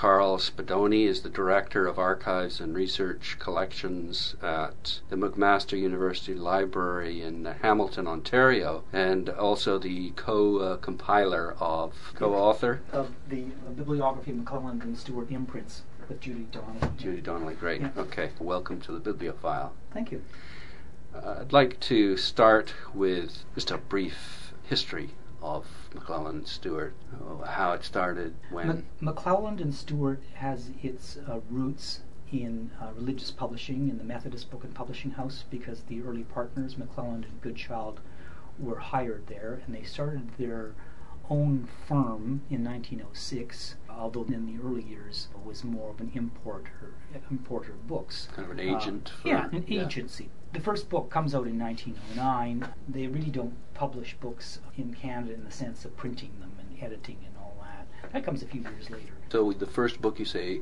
Carl Spadoni is the Director of Archives and Research Collections at the McMaster University Library in Hamilton, Ontario, and also the co-compiler of, co-author of the bibliography of McClelland and Stewart imprints with Judy Donnelly. Judy Donnelly, great. Yeah. Okay, welcome to the Biblio File. Thank you. Uh, I'd like to start with just a brief history of McClelland and Stewart, uh, how it started, when. Mc- McClelland and Stewart has its uh, roots in uh, religious publishing in the Methodist Book and Publishing House because the early partners, McClelland and Goodchild, were hired there and they started their own firm in 1906, although in the early years it was more of an importer, importer of books. Kind of an Uh, agent for- yeah, an yeah. agency. The first book comes out in 1909. They really don't publish books in Canada in the sense of printing them and editing and all that. That comes a few years later. So the first book you say,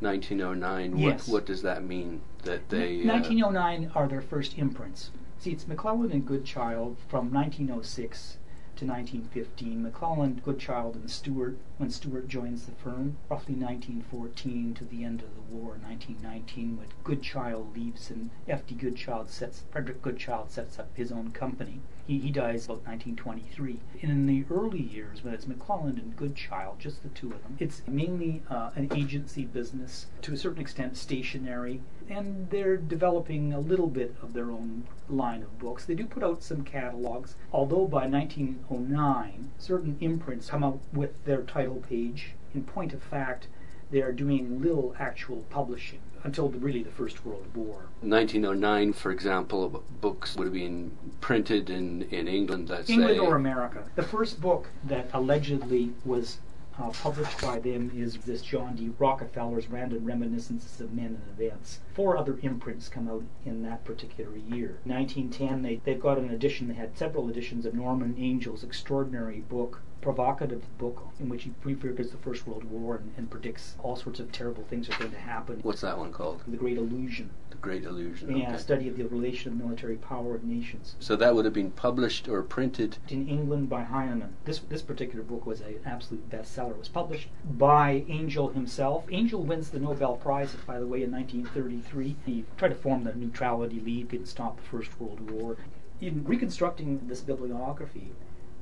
1909. Yes. What, what does that mean? That they. uh, 1909 are their first imprints. See, it's McClelland and Goodchild from 1906 to 1915. McClelland, Goodchild, and Stewart when Stewart joins the firm, roughly 1914 to the end of the war, 1919, when Goodchild leaves and F.D. Goodchild sets, Frederick Goodchild sets up his own company. He, he dies about 1923. And in the early years, when it's McClelland and Goodchild, just the two of them, it's mainly uh, an agency business, to a certain extent stationary, and they're developing a little bit of their own line of books. They do put out some catalogs, although by 1909, certain imprints come out with their title page. In point of fact, they are doing little actual publishing until the, really the First World War. 1909, for example, books would have been printed in, in England, let's England say. or America. The first book that allegedly was uh, published by them is this John D. Rockefeller's Random Reminiscences of Men and Events. Four other imprints come out in that particular year. 1910, they, they've got an edition, they had several editions of Norman Angell's extraordinary book, provocative book, in which he prefigures the First World War and, and predicts all sorts of terrible things are going to happen. What's that one called? The Great Illusion. Great Illusion. Yeah, okay. a study of the relation of military power of nations. So that would have been published or printed. in England by Heinemann. This this particular book was an absolute bestseller. It was published by Angell himself. Angell wins the Nobel Prize, by the way, in 1933. He tried to form the Neutrality League and stop the First World War. In reconstructing this bibliography,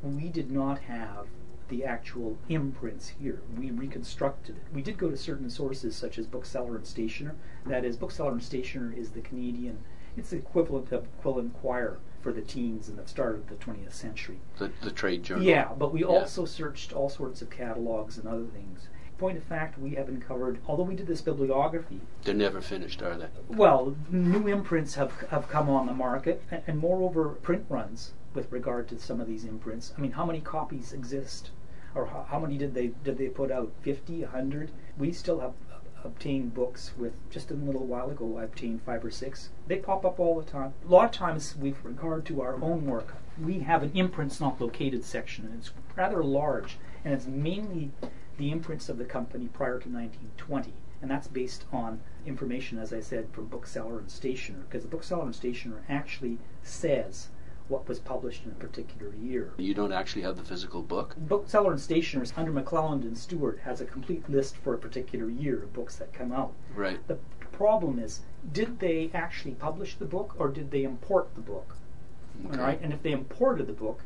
we did not have the actual imprints here. We reconstructed it. We did go to certain sources such as Bookseller and Stationer. That is, Bookseller and Stationer is the Canadian, it's the equivalent of Quill and Quire for the teens in the start of the 20th century. The, the trade journal. Yeah, but we Yeah. also searched all sorts of catalogs and other things. Point of fact, we haven't covered, although we did this bibliography, They're never finished, are they? well, new imprints have, have come on the market, and, and moreover, print runs with regard to some of these imprints. I mean, how many copies exist? Or how, how many did they did they put out? 50, 100? We still have uh, obtained books with, just a little while ago, I obtained five or six. They pop up all the time. A lot of times, with regard to our own work, we have an imprints not located section, and it's rather large, and it's mainly the imprints of the company prior to 1920 and that's based on information, as I said, from bookseller and stationer, because the bookseller and stationer actually says what was published in a particular year. You don't actually have the physical book? Bookseller and stationers under McClelland and Stewart has a complete list for a particular year of books that come out. Right. The problem is, did they actually publish the book or did they import the book? Okay. All right, and if they imported the book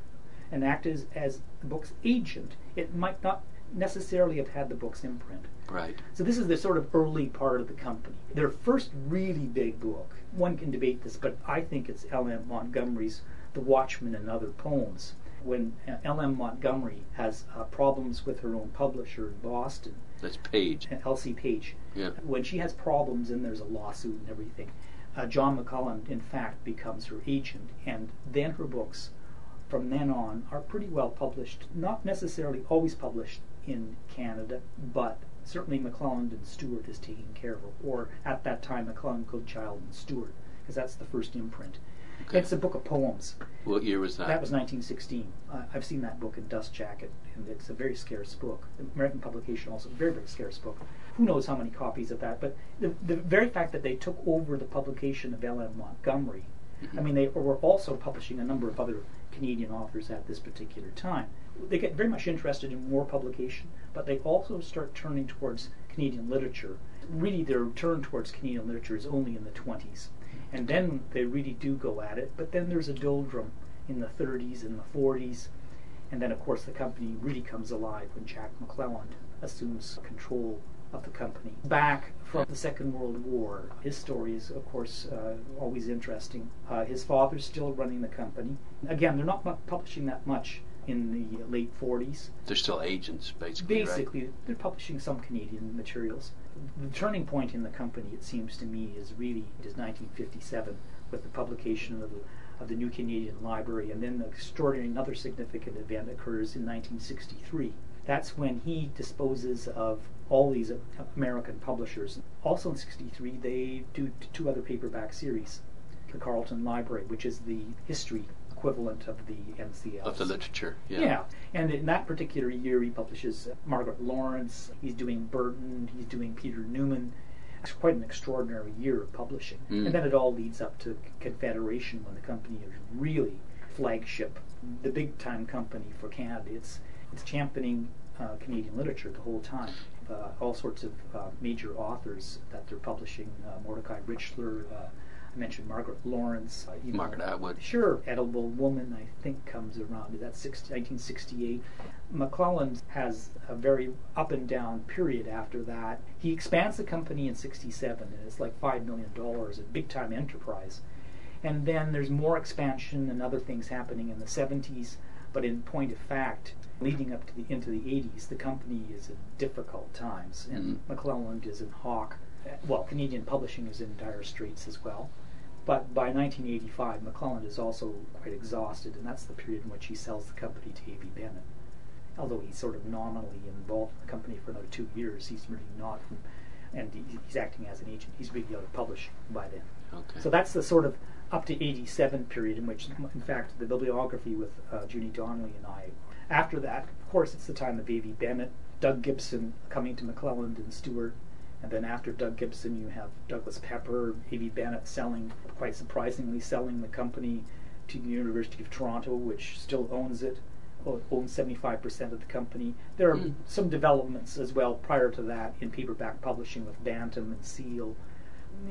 and acted as, as the book's agent, it might not necessarily have had the book's imprint. Right. So this is the sort of early part of the company. Their first really big book, one can debate this, but I think it's L.M. Montgomery's The Watchman and Other Poems. When uh, L.M. Montgomery has uh, problems with her own publisher in Boston, That's Page. uh, L.C. Page, Yeah. when she has problems and there's a lawsuit and everything, uh, John McClelland, in fact, becomes her agent, and then her books, from then on, are pretty well published. Not necessarily always published in Canada, but certainly McClelland and Stewart is taking care of her, or at that time, McClelland, Goodchild, and Stewart, because that's the first imprint. Okay. It's a book of poems. What year was that? That was 1916. Uh, I've seen that book in Dust Jacket, and it's a very scarce book. The American publication also very very scarce book. Who knows how many copies of that? But the the very fact that they took over the publication of L.M. Montgomery, I mean, they were also publishing a number of other Canadian authors at this particular time. They get very much interested in war publication, but they also start turning towards Canadian literature. Really, their turn towards Canadian literature is only in the 20s. And then they really do go at it. But then there's a doldrum in the 30s and the 40s. And then, of course, the company really comes alive when Jack McClelland assumes control of the company. Back from the Second World War, his story is, of course, uh, always interesting. Uh, his father's still running the company. Again, they're not publishing that much in the late 40s. They're still agents, basically. Basically, right? they're publishing some Canadian materials. The turning point in the company, it seems to me, is really is 1957 with the publication of the, of the New Canadian Library, and then the extraordinary another significant event occurs in 1963. That's when he disposes of all these American publishers. Also in 63, they do two other paperback series. The Carleton Library, which is the history equivalent of the NCL. Of the literature, yeah. Yeah, and in that particular year, he publishes Margaret Laurence, he's doing Berton, he's doing Peter Newman. It's quite an extraordinary year of publishing. Mm. And then it all leads up to Confederation when the company is really flagship, the big time company for Canada. It's, it's championing uh, Canadian literature the whole time. Uh, all sorts of uh, major authors that they're publishing uh, Mordecai Richler, uh, I mentioned Margaret Laurence. Uh, Margaret know, Atwood. Sure. Edible Woman, I think, comes around. That's 1968. McClelland has a very up and down period after that. He expands the company in 67, and it's like $5 million, a big time enterprise. And then there's more expansion and other things happening in the 70s. But in point of fact, leading up to the into the 80s, the company is in difficult times, and mm-hmm. McClelland is in hock. Well, Canadian publishing is in dire straits as well. But by 1985, McClelland is also quite exhausted, and that's the period in which he sells the company to Avie Bennett. Although he's sort of nominally involved in the company for another two years, he's really not, and he's acting as an agent. He's really out of publishing by then. Okay. So that's the sort of up to 87 period in which, in fact, the bibliography with uh, Judy Donnelly and I. After that, of course, it's the time of Avie Bennett, Doug Gibson coming to McClelland and Stewart, and then after Doug Gibson, you have Douglas Pepper, Avie Bennett selling, quite surprisingly, selling the company to the University of Toronto, which still owns it, owns 75% of the company. There are mm. some developments as well prior to that in paperback publishing with Bantam and Seal.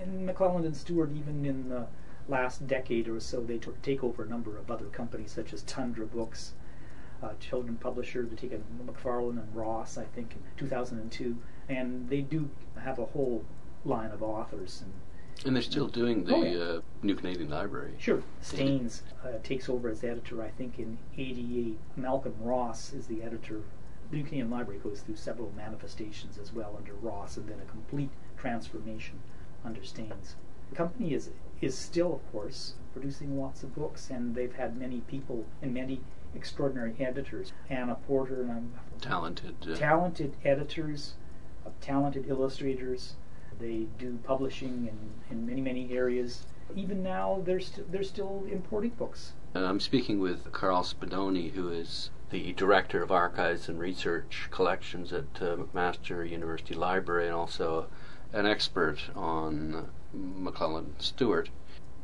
And McClelland and Stewart, even in the last decade or so, they t- take over a number of other companies, such as Tundra Books, uh, children publisher. They taken McFarlane and Ross, I think, in 2002, and they do have a whole line of authors. And, and they're still doing the oh, yeah. uh, New Canadian Library. Sure. Staines uh, takes over as editor, I think, in 88. Malcolm Ross is the editor. The New Canadian Library goes through several manifestations as well under Ross, and then a complete transformation under Staines. The company is is still, of course, producing lots of books, and they've had many people and many extraordinary editors. Anna Porter and I'm talented, uh, talented editors, uh, talented illustrators. They do publishing in, in many many areas. Even now, they're st- they're still importing books. Uh, I'm speaking with Carl Spadoni, who is the director of archives and research collections at uh, McMaster University Library, and also an expert on McClelland Stewart.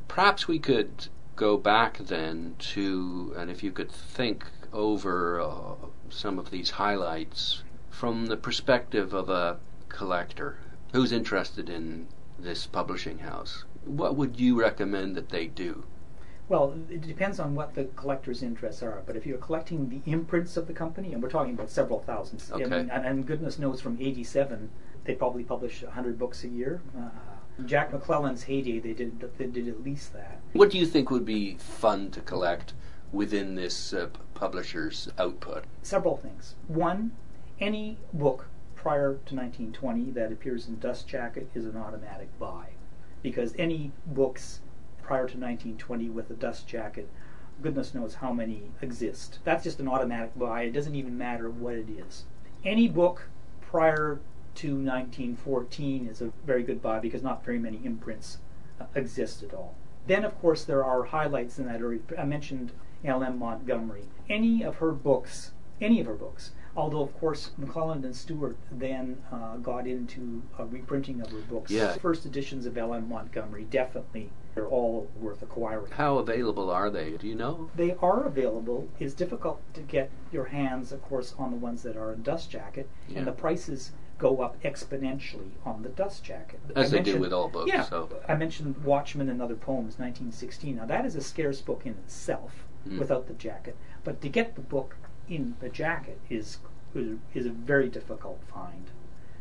Perhaps we could go back then to, and if you could think over uh, some of these highlights from the perspective of a collector who's interested in this publishing house, what would you recommend that they do? Well, it depends on what the collector's interests are. But if you're collecting the imprints of the company, and we're talking about several thousands, okay. And, and, goodness knows from '87 they probably publish 100 books a year. Uh, Jack McClelland's heyday, they did they did at least that. What do you think would be fun to collect within this uh, publisher's output? Several things. One, any book prior to 1920 that appears in Dust Jacket is an automatic buy, because any books prior to 1920 with a Dust Jacket, goodness knows how many exist. That's just an automatic buy. It doesn't even matter what it is. Any book prior to 1914 is a very good buy because not very many imprints uh, exist at all. Then, of course, there are highlights in that. I mentioned L.M. Montgomery. Any of her books, any of her books, although, of course, McClelland and Stewart then uh, got into a reprinting of her books. Yeah. First editions of L.M. Montgomery definitely they're all worth acquiring. How available are they? Do you know? They are available. It's difficult to get your hands, of course, on the ones that are in Dust Jacket, yeah. and the prices go up exponentially on the dust jacket. As I they do with all books. Yeah, so. I mentioned Watchman and Other Poems, 1916. Now that is a scarce book in itself, mm. without the jacket. But to get the book in the jacket is is a very difficult find.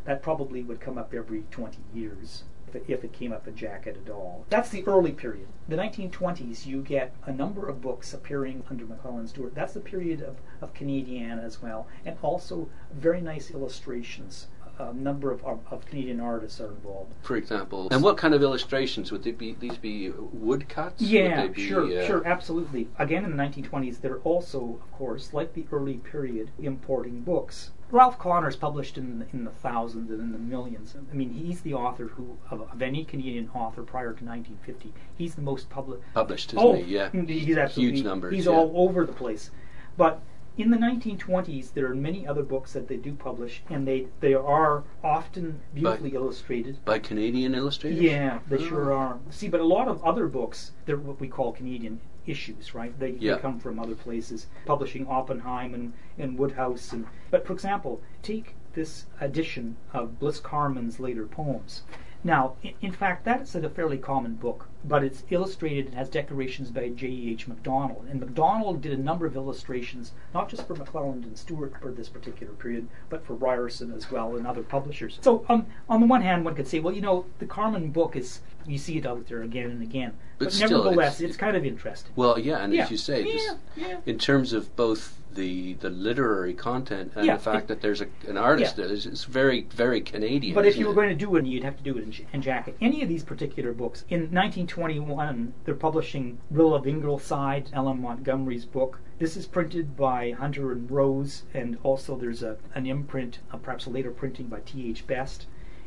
That probably would come up every 20 years if it, if it came up a jacket at all. That's the early period. The 1920s, you get a number of books appearing under McClelland Stewart. That's the period of, of Canadiana as well, and also very nice illustrations a number of, of, Canadian artists are involved. For example, and what kind of illustrations would they be? These be woodcuts? Yeah, be, sure, uh, sure, absolutely. Again, in the 1920s, they're also, of course, like the early period, importing books. Ralph Connors published in in the thousands and in the millions. I mean, he's the author who of, of any Canadian author prior to 1950. He's the most public published, isn't oh, he? Yeah, he's absolutely huge numbers. He's yeah. all over the place, but in the 1920s, there are many other books that they do publish, and they, they are often beautifully by, illustrated. By Canadian illustrators? Yeah, they oh. sure are. See, but a lot of other books, they're what we call Canadian issues, right? They, yeah. they come from other places, publishing Oppenheim and, and Wodehouse. And, but for example, take this edition of Bliss Carman's later poems. Now, in, in fact, that's a fairly common book, but it's illustrated and has decorations by J.E.H. MacDonald. And MacDonald did a number of illustrations, not just for McClelland and Stewart for this particular period, but for Ryerson as well and other publishers. So, um, on the one hand, one could say, well, you know, the Carman book is, you see it out there again and again. But, but still, nevertheless, it's, it's, kind of interesting. Well, yeah, and yeah. as you say, yeah, yeah. in terms of both the the literary content and yeah, the fact it, that there's a, an artist yeah. there it's very very Canadian. But if you it? were going to do it, you'd have to do it in, in jacket. Any of these particular books in 1921, they're publishing Rilla of Ingleside, L.M. Montgomery's book. This is printed by Hunter and Rose, and also there's a an imprint, uh, perhaps a later printing by T.H. Best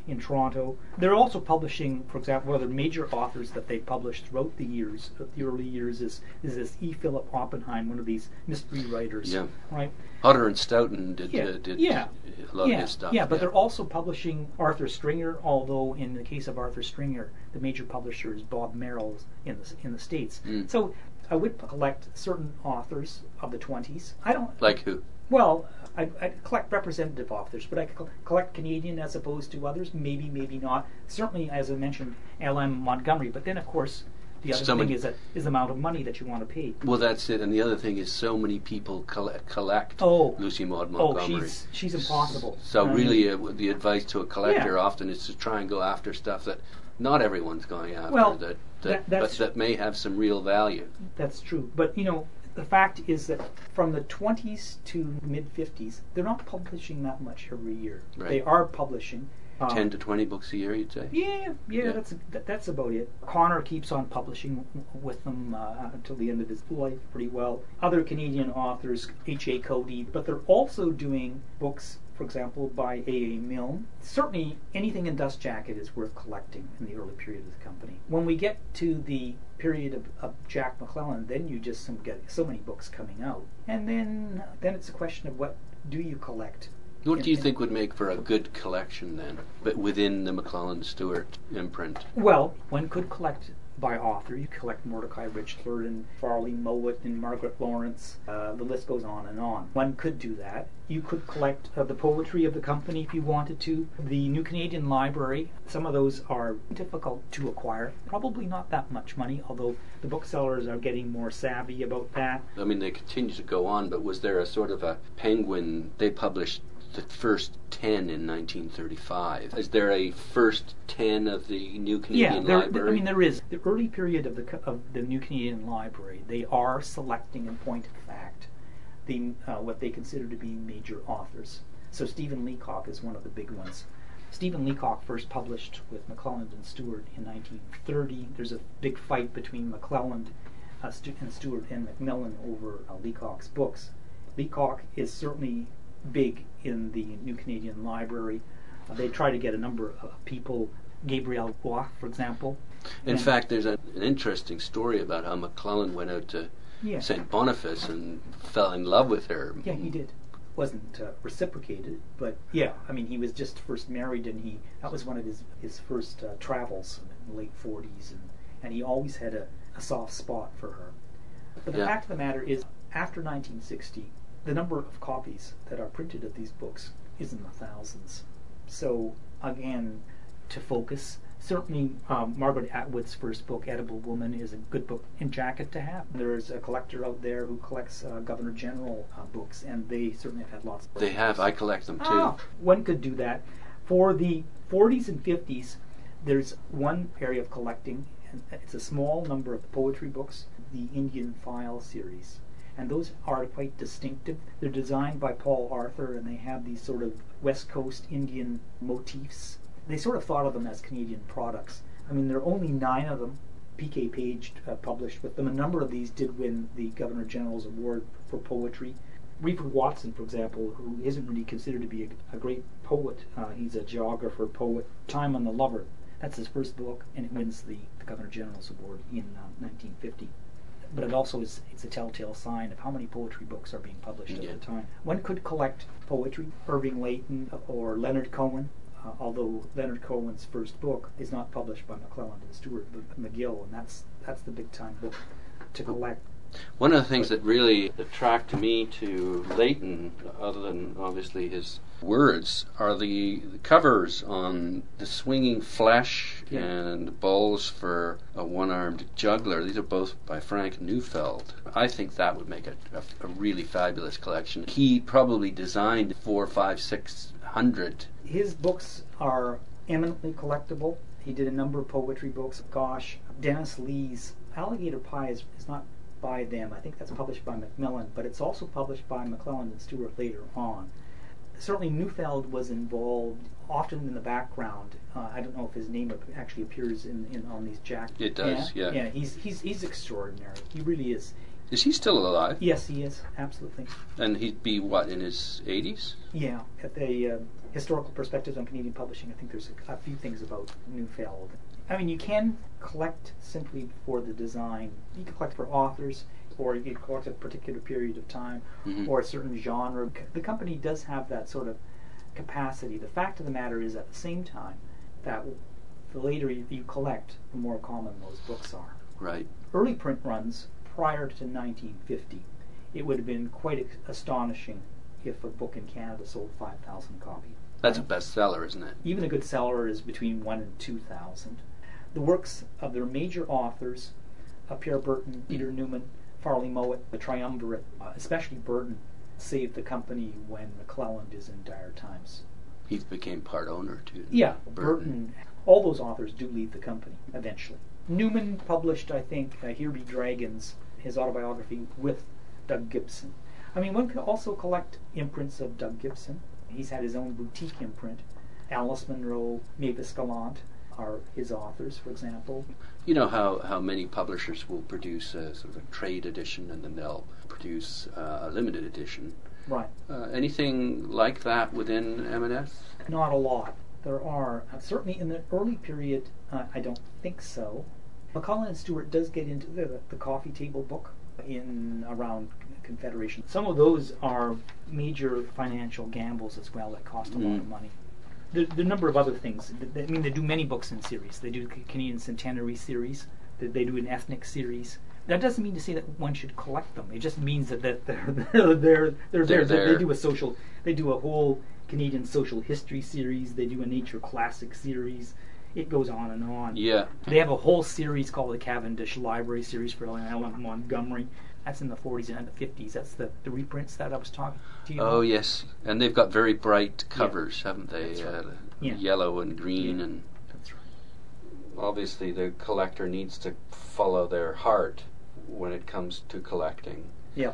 in Toronto. They're also publishing, for example, other major authors that they published throughout the years, the early years, is, is this E. Philip Oppenheim, one of these mystery writers. Yeah. Right? Hodder and Stoughton did, yeah. uh, did yeah. a lot yeah. of his stuff. Yeah, but yeah. they're also publishing Arthur Stringer, although in the case of Arthur Stringer, the major publisher is Bobbs-Merrill in the, in the States. Mm. So I would collect certain authors of the 20s. I don't. Like who? Well, I, I collect representative authors, but I collect Canadian as opposed to others. Maybe, maybe not. Certainly, as I mentioned, L.M. Montgomery. But then, of course, the other so thing is that is the amount of money that you want to pay. Well, that's it. And the other thing is, so many people collect, collect oh, Lucy Maud oh, Montgomery. Oh, she's she's impossible. So I really, uh, the advice to a collector yeah. often is to try and go after stuff that not everyone's going after. Well, that, that, that but that may have some real value. That's true. But you know, the fact is that from the 20s to mid 50s, they're not publishing that much every year. Right. They are publishing. Um, 10 to 20 books a year, you'd say? Yeah, yeah, yeah. that's that, that's about it. Connor keeps on publishing with them uh, until the end of his life pretty well. Other Canadian authors, H.A. Cody, but they're also doing books for example, by A.A. Milne. Certainly, anything in Dust Jacket is worth collecting in the early period of the company. When we get to the period of, of Jack McClelland, then you just get so many books coming out, and then then it's a question of what do you collect. What do you think would make for a good collection then, but within the McClelland Stewart imprint? Well, one could collect by author. You collect Mordecai Richler and Farley Mowat and Margaret Laurence. Uh, the list goes on and on. One could do that. You could collect uh, the poetry of the company if you wanted to. The New Canadian Library, some of those are difficult to acquire. Probably not that much money, although the booksellers are getting more savvy about that. I mean, they continue to go on, but was there a sort of a penguin? They published the first 10 in 1935. Is there a first 10 of the New Canadian yeah, there, Library? I mean, there is. The early period of the, of the New Canadian Library, they are selecting, in point of fact, the, uh, what they consider to be major authors. So Stephen Leacock is one of the big ones. Stephen Leacock first published with McClelland and Stewart in 1930. There's a big fight between McClelland uh, and Stewart and Macmillan over uh, Leacock's books. Leacock is certainly big in the New Canadian Library. Uh, they try to get a number of people, Gabriel Bois, for example. In fact, there's a, an interesting story about how McClelland went out to yeah. St. Boniface and fell in love with her. Yeah, he did. Wasn't uh, reciprocated, but yeah, I mean, he was just first married, and he that was one of his his first uh, travels in the late 40s, and and he always had a, a soft spot for her. But the yeah. fact of the matter is, after 1960, the number of copies that are printed of these books is in the thousands. So again, to focus, certainly um, Margaret Atwood's first book, Edible Woman, is a good book in jacket to have. There's a collector out there who collects uh, Governor General uh, books, and they certainly have had lots. of They have. I collect them too. Ah, one could do that. For the 40s and 50s, there's one area of collecting, and it's a small number of poetry books, the Indian File series. And those are quite distinctive. They're designed by Paul Arthur, and they have these sort of West Coast Indian motifs. They sort of thought of them as Canadian products. I mean, there are only nine of them. PK Page uh, published with them. A number of these did win the Governor General's Award for Poetry. Reeford Watson, for example, who isn't really considered to be a, a great poet, uh, he's a geographer, poet. Time on the Lover, that's his first book, and it wins the, the Governor General's Award in uh, 1950. But it also is it's a telltale sign of how many poetry books are being published Yeah. at the time. One could collect poetry, Irving Layton or Leonard Cohen, uh, although Leonard Cohen's first book is not published by McClelland and Stewart, but McGill, and that's that's the big time book to collect. One of the things that really attracted me to Layton, other than obviously his words, are the, the covers on the swinging flesh Yeah. and balls for a one-armed juggler. These are both by Frank Newfeld. I think that would make it a, a really fabulous collection. He probably designed four, five, six hundred. His books are eminently collectible. He did a number of poetry books. Gosh, Dennis Lee's Alligator Pie is, is not by them. I think that's published by Macmillan, but it's also published by McClelland and Stewart later on. Certainly, Newfeld was involved often in the background. Uh, I don't know if his name actually appears in, in on these jackets. It does, yeah. Yeah, he's he's he's extraordinary. He really is. Is he still alive? Yes, he is absolutely. And he'd be what in his eighties? Yeah, at the uh, historical perspectives on Canadian publishing, I think there's a, a few things about Newfeld. I mean, you can collect simply for the design. You can collect for authors, or you can collect a particular period of time, Mhm. or a certain genre. The company does have that sort of capacity. The fact of the matter is, at the same time, that the later you, you collect, the more common those books are Right. early print runs prior to 1950, it would have been quite astonishing if a book in Canada sold 5,000 copies. That's a bestseller, isn't it? Even a good seller is between 1 and 2,000. The works of their major authors, uh, Pierre Berton, Peter Newman, Farley Mowat, the triumvirate, uh, especially Berton, saved the company when McClelland is in dire times. He became part owner too. Yeah, Berton. Berton. All those authors do leave the company eventually. Newman published, I think, uh, Here Be Dragons, his autobiography, with Doug Gibson. I mean, one could also collect imprints of Doug Gibson. He's had his own boutique imprint. Alice Munro, Mavis Gallant are his authors, for example. You know how, how many publishers will produce a sort of a trade edition and then they'll produce uh, a limited edition. Right. Uh, anything like that within M&S? Not a lot. There are uh, certainly in the early period. Uh, I don't think so. McClelland and Stewart does get into the, the coffee table book in around Confederation. Some of those are major financial gambles as well that cost a lot of Mm. money. Are a number of other things. Th- th- I mean, they do many books in series. They do the Canadian Centenary series. They, they do an ethnic series. That doesn't mean to say that one should collect them. It just means that, that they're they're they're they're, They're there. They do a social. They do a whole Canadian social history series. They do a nature classic series. It goes on and on. Yeah. They have a whole series called the Cavendish Library series for L.M. Montgomery. That's in the 40s and the 50s. That's the, the reprints that I was talking Oh yes, and they've got very bright covers, haven't they? Right. Uh, Yeah. Yellow and green, Yeah. and That's right. obviously the collector needs to follow their heart when it comes to collecting. Yeah.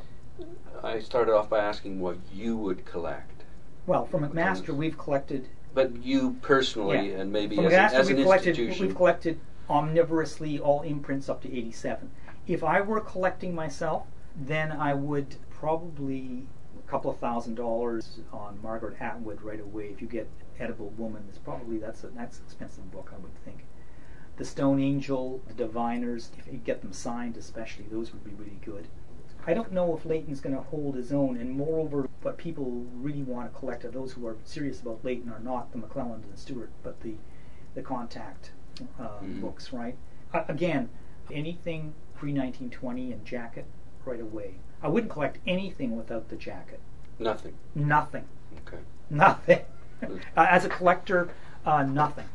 I started off by asking what you would collect, Well, from. McMaster, we've collected. but you personally, Yeah. and maybe From as, an, McMaster, as an collected. institution. We've collected omnivorously all imprints up to 87. If I were collecting myself, then I would probably couple of thousand dollars on Margaret Atwood right away. If you get Edible Woman, it's probably that's a that's an expensive book, I would think. The Stone Angel, the Diviners, if you get them signed, especially those would be really good. I don't know if Layton's going to hold his own, and moreover, what people really want to collect are those who are serious about Layton are not the McClelland and Stewart, but the the contact uh, Mhm. books, right? Uh, again, anything pre 1920 and jacket right away. I wouldn't collect anything without the jacket. Nothing. Nothing. Okay. Nothing. uh, as a collector, uh, nothing.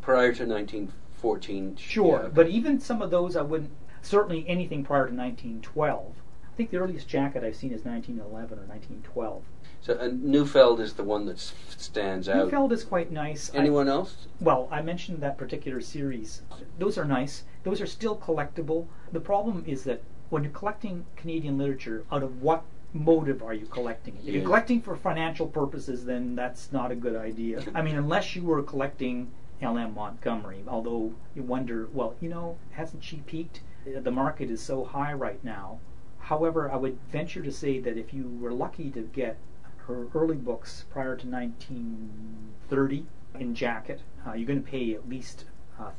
Prior to 1914. Sure, yeah. but even some of those I wouldn't. Certainly, anything prior to 1912. I think the earliest jacket I've seen is 1911 or 1912. So uh, Newfeld is the one that s- stands out. Newfeld is quite nice. I- Anyone else? well, I mentioned that particular series. Those are nice. Those are still collectible. The problem is that when you're collecting Canadian literature, out of what motive are you collecting it? If you're collecting for financial purposes, then that's not a good idea. I mean, unless you were collecting L.M. Montgomery, although you wonder, well, you know, hasn't she peaked? Uh, The market is so high right now. However, I would venture to say that if you were lucky to get her early books prior to 1930 in jacket, uh, you're going to pay at least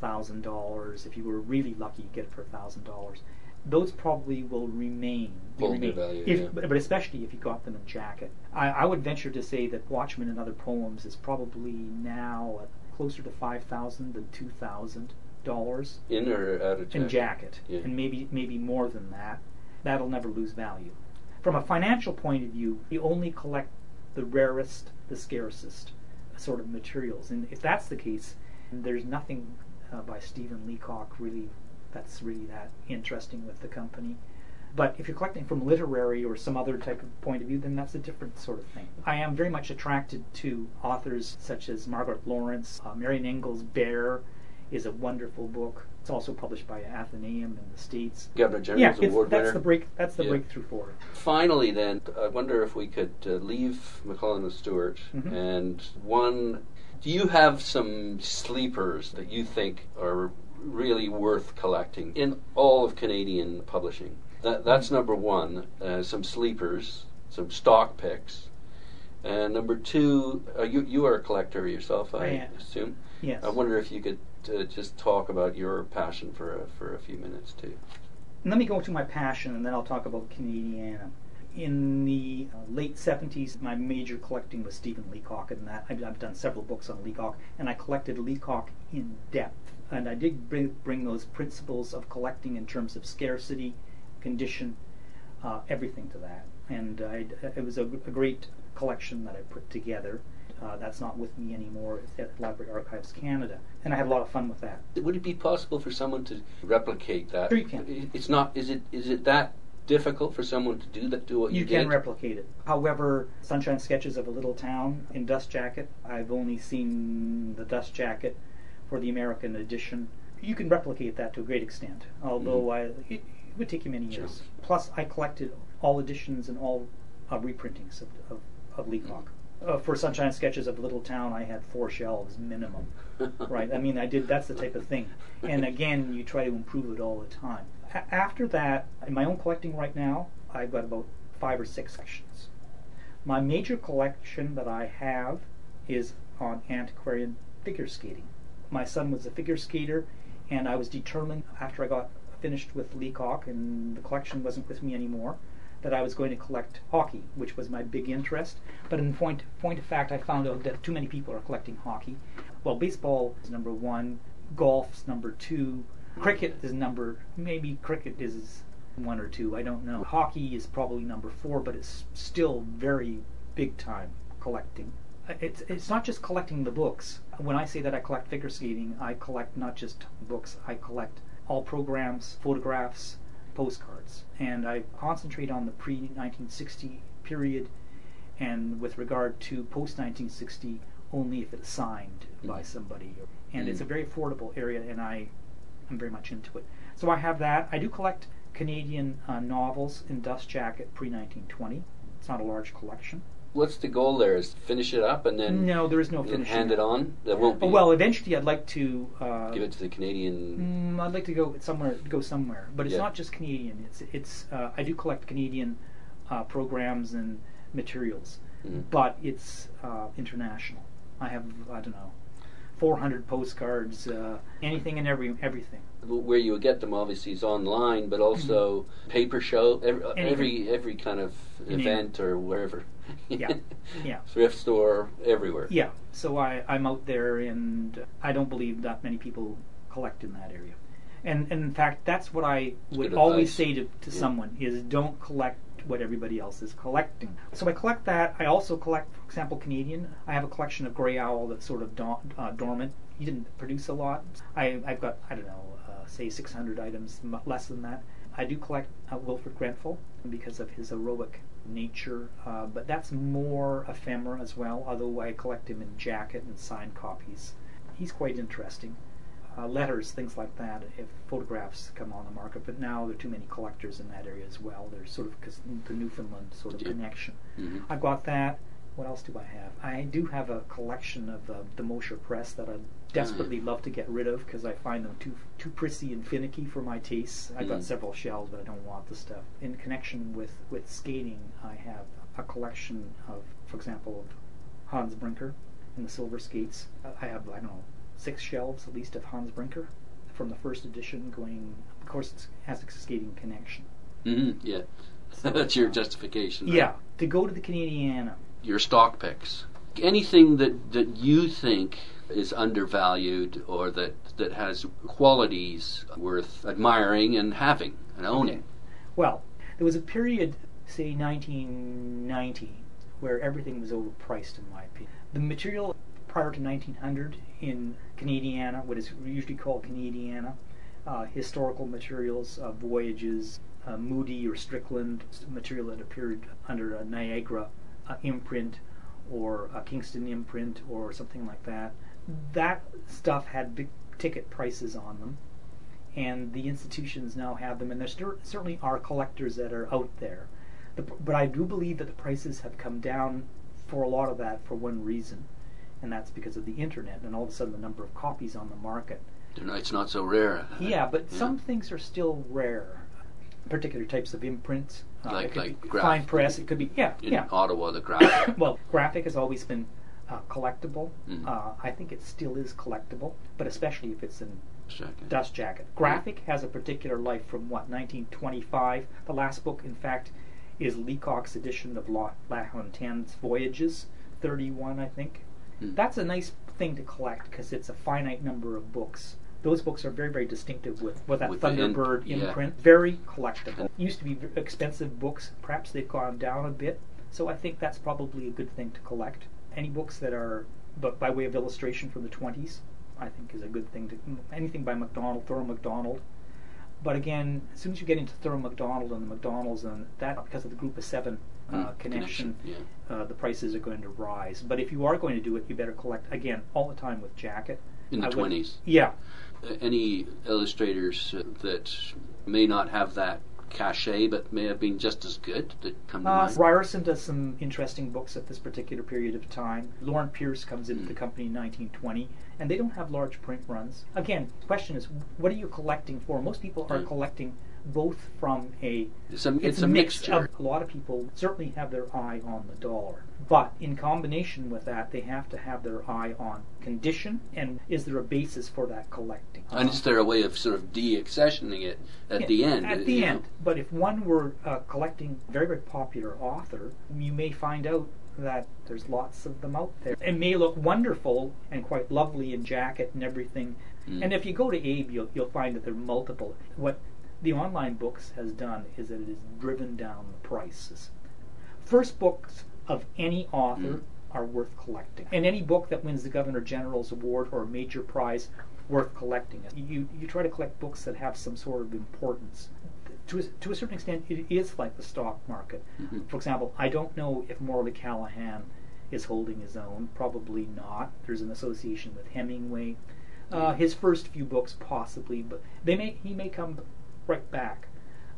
thousand dollars. If you were really lucky, you get it for thousand dollars. Those probably will remain. Their remain. value, If, yeah. but but especially if you got them in jacket. I, I would venture to say that Watchman and Other Poems is probably now closer to five thousand than two thousand dollars In or out of jacket, in jacket, Yeah. and maybe maybe more than that. That'll never lose value. From a financial point of view, you only collect the rarest, the scarcest sort of materials, and if that's the case, there's nothing uh, by Stephen Leacock really that's really that interesting with the company. But if you're collecting from literary or some other type of point of view, then that's a different sort of thing. I am very much attracted to authors such as Margaret Laurence. Uh, Marian Engel's Bear is a wonderful book. It's also published by Atheneum in the States. Governor Yeah, General's it's- Award that's winner. the break. That's the Yeah. breakthrough for it. Finally, then, I wonder if we could uh, leave McClelland and Stewart Mhm. and one. Do you have some sleepers that you think are really worth collecting in all of Canadian publishing? That, that's number one. Uh, some sleepers, some stock picks. And number two, uh, you you are a collector yourself, I, I am. assume. Yes. I wonder if you could uh, just talk about your passion for a, for a few minutes too. Let me go to my passion, and then I'll talk about Canadiana. In the uh, late 70s, my major collecting was Stephen Leacock, and that I've, I've done several books on Leacock, and I collected Leacock in depth. And I did bring, bring those principles of collecting in terms of scarcity, condition, uh, everything to that. And I, it was a, a great collection that I put together. Uh, that's not with me anymore. At Library Archives Canada, and I had a lot of fun with that. Would it be possible for someone to replicate that? Sure you can. It's not. Is it? Is it that difficult for someone to do that? Do what you, You can did? replicate it. However, Sunshine Sketches of a Little Town in Dust Jacket, I've only seen the Dust Jacket for the American edition. You can replicate that to a great extent, although Mhm. I, it, it would take you many Sure. years. Plus, I collected all editions and all uh, reprintings of, of, of Leacock. Uh, for Sunshine Sketches of Little Town, I had four shelves minimum. right? I mean, I did. That's the type of thing. And again, you try to improve it all the time. A- after that, in my own collecting right now, I've got about five or six sections. My major collection that I have is on antiquarian figure skating. My son was a figure skater, and I was determined after I got finished with Leacock and the collection wasn't with me anymore that I was going to collect hockey, which was my big interest. But in point point of fact, I found out that too many people are collecting hockey. Well, baseball is number one, golf's number two, cricket is number maybe cricket is one or two. I don't know. Hockey is probably number four, but it's still very big time collecting. It's it's not just collecting the books. When I say that I collect figure skating, I collect not just books. I collect all programs, photographs, postcards, and I concentrate on the pre 1960 period, and with regard to post 1960, only if it's signed by Mhm. somebody. And it's Mm. a very affordable area, and I I'm very much into it. So I have that. I do collect Canadian uh, novels in dust jacket pre 1920. It's not a large collection. What's the goal there? Is finish it up and then no, there is no finishing. hand it on? That won't be. Oh, well, eventually, I'd like to uh, give it to the Canadian. Mm, I'd like to go somewhere. Go somewhere, but it's Yeah. not just Canadian. It's it's. Uh, I do collect Canadian uh, programs and materials, Mhm. but it's uh, international. I have I don't know, 400 postcards, uh, anything and every everything. Where you get them, obviously, is online, but also paper show, every Mm-hmm. Every, every kind of event or wherever. Yeah, yeah. Thrift store, everywhere. Yeah, so I, I'm out there, and I don't believe that many people collect in that area. And, and in fact, that's what I would always say to, to Yeah. someone is don't collect what everybody else is collecting. So I collect that. I also collect, for example, Canadian. I have a collection of Grey Owl that's sort of do- uh, dormant. He didn't produce a lot. I, I've got, I don't know, uh, say 600 items, m- less than that. I do collect uh, Wilfred Grenfell because of his heroic nature, uh, but that's more ephemera as well, although I collect him in jacket and signed copies. He's quite interesting. Uh, letters, things like that, if photographs come on the market, but now there are too many collectors in that area as well. There's sort of the Newfoundland sort of Yeah. connection. Mhm. I've got that. What else do I have? I do have a collection of uh, the Mosher Press that I desperately love to get rid of because I find them too too prissy and finicky for my tastes. I've got Mm. several shelves, but I don't want the stuff. In connection with with skating, I have a collection of, for example, of Hans Brinker and the Silver Skates. Uh, I have I don't know six shelves at least of Hans Brinker from the first edition. Going, of course, it has a skating connection. hmm Yeah. So, That's your uh, justification. right? Yeah, to go to the Canadiana. Your stock picks. Anything that, that you think is undervalued or that, that has qualities worth admiring and having and owning. Well, there was a period, say 1990, where everything was overpriced, in my opinion. The material prior to 1900 in Canadiana, what is usually called Canadiana, uh, historical materials, uh, voyages, uh, Moodie or Strickland material that appeared under a Niagara uh, imprint or a Kingston imprint or something like that. That stuff had big ticket prices on them and the institutions now have them, and there cer- certainly are collectors that are out there. The, but I do believe that the prices have come down for a lot of that for one reason, and that's because of the internet and all of a sudden the number of copies on the market. It's not so rare. Yeah, but Yeah. some things are still rare. Particular types of imprints, uh, Like- like graph- fine press. It could be yeah, In yeah. Ottawa, the graphic. well, graphic has always been uh, collectible. Mhm. Uh, I think it still is collectible, but especially if it's in Second. Dust Jacket. Graphic has a particular life from what 1925. The last book, in fact, is Leacock's edition of La, La Voyages, 31, I think. Hmm. That's a nice thing to collect because it's a finite number of books. Those books are very, very distinctive with, with that With in- Thunderbird yeah. imprint. Very collectible. Used to be expensive books. Perhaps they've gone down a bit. So I think that's probably a good thing to collect. Any books that are, but by way of illustration from the 20s, I think is a good thing to anything by MacDonald, Thoreau MacDonald. But again, as soon as you get into Thoreau MacDonald and the MacDonalds and that, because of the Group of Seven uh, Mm, connection, connection, uh, the prices are going to rise. But if you are going to do it, you better collect again all the time with jacket. In the I would- 20s. Yeah, Uh, Any illustrators uh, that may not have that cachet but may have been just as good that come Uh? Ryerson does some interesting books at this particular period of time. Lorne Pierce comes into Mm. the company in 1920, and they don't have large print runs. Again, the question is, what are you collecting for? Most people are Mm. collecting both from a It's a, it's, a, a mix mixture. of a lot of people certainly have their eye on the dollar but in combination with that they have to have their eye on condition and is there a basis for that collecting and is there a way of sort of de-accessioning it at yeah, the end? At the end. know? But if one were uh, collecting very, very popular author, you may find out that there's lots of them out there. It may look wonderful and quite lovely in jacket and everything. Mm. And if you go to Abe, you'll, you'll find that there are multiple. What the online books has done is that it has driven down the prices. First books of any author Mm. are worth collecting. And any book that wins the Governor General's Award or a major prize, worth collecting. You, you try to collect books that have some sort of importance. To a, to a certain extent, it is like the stock market. Mhm. For example, I don't know if Morley Callaghan is holding his own. Probably not. There's an association with Hemingway. Uh, his first few books, possibly, but they may he may come right back.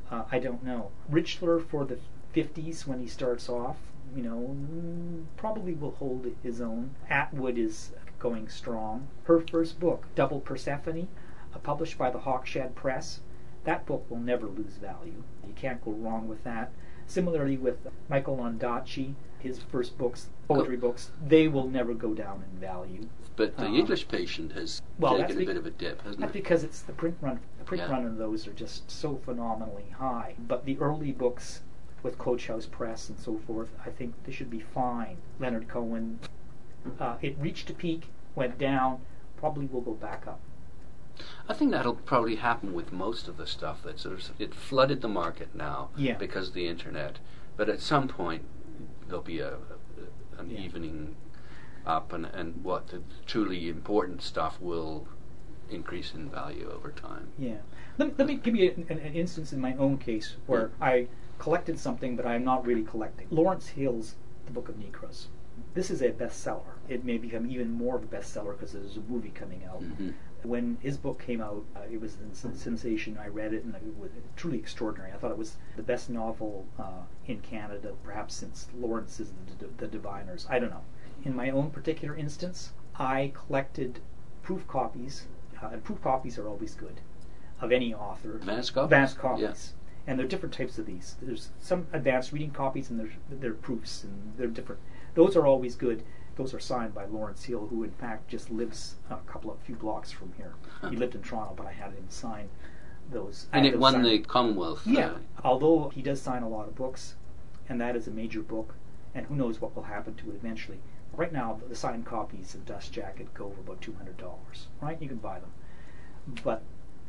Uh, I don't know. Richler for the 50s when he starts off, you know, mm, probably will hold his own. Atwood is going strong. Her first book, Double Persephone, uh, published by the Hawkshead Press, that book will never lose value. You can't go wrong with that. Similarly with Michael Ondaatje, his first books, poetry books, they will never go down in value. But the Uh, English patient has well, taken a bit of a dip, hasn't That's it? because it's the print run. The print Yeah. run of those are just so phenomenally high. But the early books with Coach House Press and so forth, I think they should be fine. Leonard Cohen, uh, it reached a peak, went down, probably will go back up. I think that'll probably happen with most of the stuff that sort of it flooded the market now Yeah. because of the internet. But at some point there'll be a, a an Yeah. evening up, and and what the truly important stuff will increase in value over time. Yeah. Let, let me give you an, an instance in my own case where I collected something, but I'm not really collecting. Lawrence Hill's The Book of Negroes. This is a bestseller. It may become even more of a bestseller because there's a movie coming out. Mhm. When his book came out, uh, it was a sensation. I read it and it was truly extraordinary. I thought it was the best novel uh, in Canada, perhaps since Laurence's The, D- the Diviners. I don't know. In my own particular instance, I collected proof copies, uh, and proof copies are always good, of any author. Advanced copies? Advanced copies. Yeah. And there are different types of these. There's some advanced reading copies, and there's they're proofs, and they're different. Those are always good. Those are signed by Lawrence Hill, who in fact just lives a couple of few blocks from here. He lived in Toronto, but I had him sign those. And it those won the Commonwealth. uh, yeah, although he does sign a lot of books, and that is a major book, and who knows what will happen to it eventually. Right now, the signed copies of Dust Jacket go for about two hundred dollars. Right, you can buy them, but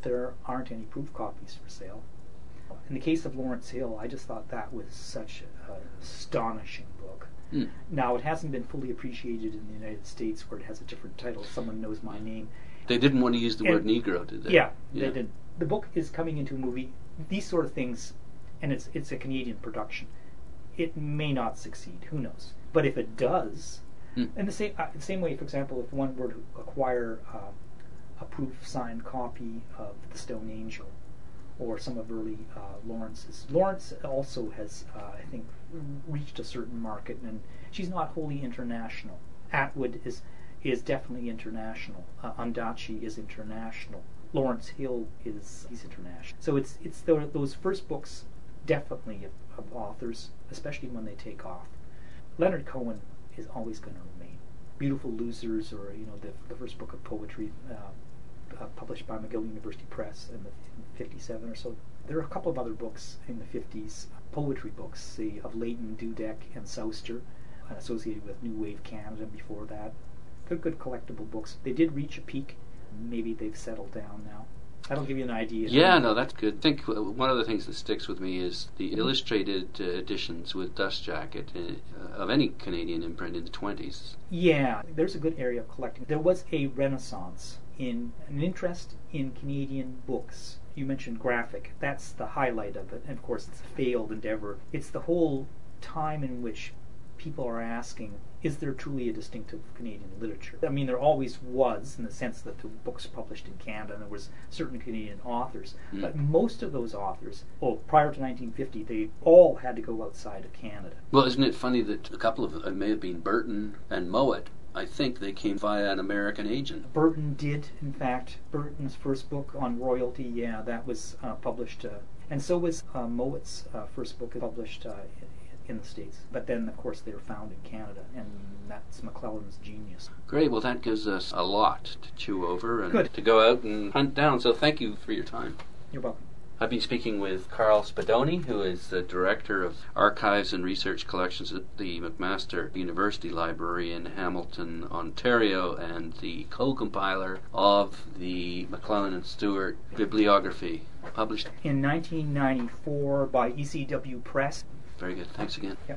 there aren't any proof copies for sale. In the case of Lawrence Hill, I just thought that was such an astonishing Hmm. Now, it hasn't been fully appreciated in the United States, where it has a different title. Someone knows my name. They didn't want to use the And- word Negro, did they? Yeah, they did. The book is coming into a movie. These sort of things, and it's it's a Canadian production. It may not succeed. Who knows? But if it does, Hmm. in the same uh, the same way, for example, if one were to acquire uh, a proof signed copy of The Stone Angel or some of early uh, Laurence's, Laurence also has, uh, I think, reached a certain market, and she's not wholly international. Atwood is is definitely international. Uh, Ondaatje is international. Lawrence Hill is he's international. So it's it's the, those first books definitely of, of authors, especially when they take off. Leonard Cohen is always going to remain. Beautiful Losers, or you know, the, the first book of poetry uh, uh, published by McGill University Press in the in '57 or so. There are a couple of other books in the '50s, poetry books, say of Layton, Dudek, and Souster, uh, associated with New Wave Canada. Before that, they're good collectible books. They did reach a peak. Maybe they've settled down now. That'll give you an idea. Yeah, no, that's good. I think one of the things that sticks with me is the illustrated uh, editions with Dust Jacket uh, of any Canadian imprint in the 20s. Yeah, there's a good area of collecting. There was a renaissance in an interest in Canadian books. You mentioned graphic. That's the highlight of it. And of course, it's a failed endeavor. It's the whole time in which people are asking, is there truly a distinctive Canadian literature? I mean, there always was, in the sense that the books published in Canada, and there was certain Canadian authors. Mm. But most of those authors, oh, prior to 1950, they all had to go outside of Canada. Well, isn't it funny that a couple of it may have been Berton and Mowat? I think they came via an American agent. Berton did, in fact. Berton's first book on royalty, yeah, that was uh, published, uh, and so was uh, Mowat's uh, first book published uh, in, in the States. But then, of course, they were found in Canada, and that's McClelland's genius. Great. Well, that gives us a lot to chew over and Good. to go out and hunt down. So thank you for your time. You're welcome. I've been speaking with Carl Spadoni, who is the Director of Archives and Research Collections at the McMaster University Library in Hamilton, Ontario, and the co-compiler of the McClelland and Stewart bibliography, published. In 1994 by ECW Press. Very good. Thanks again. Yeah.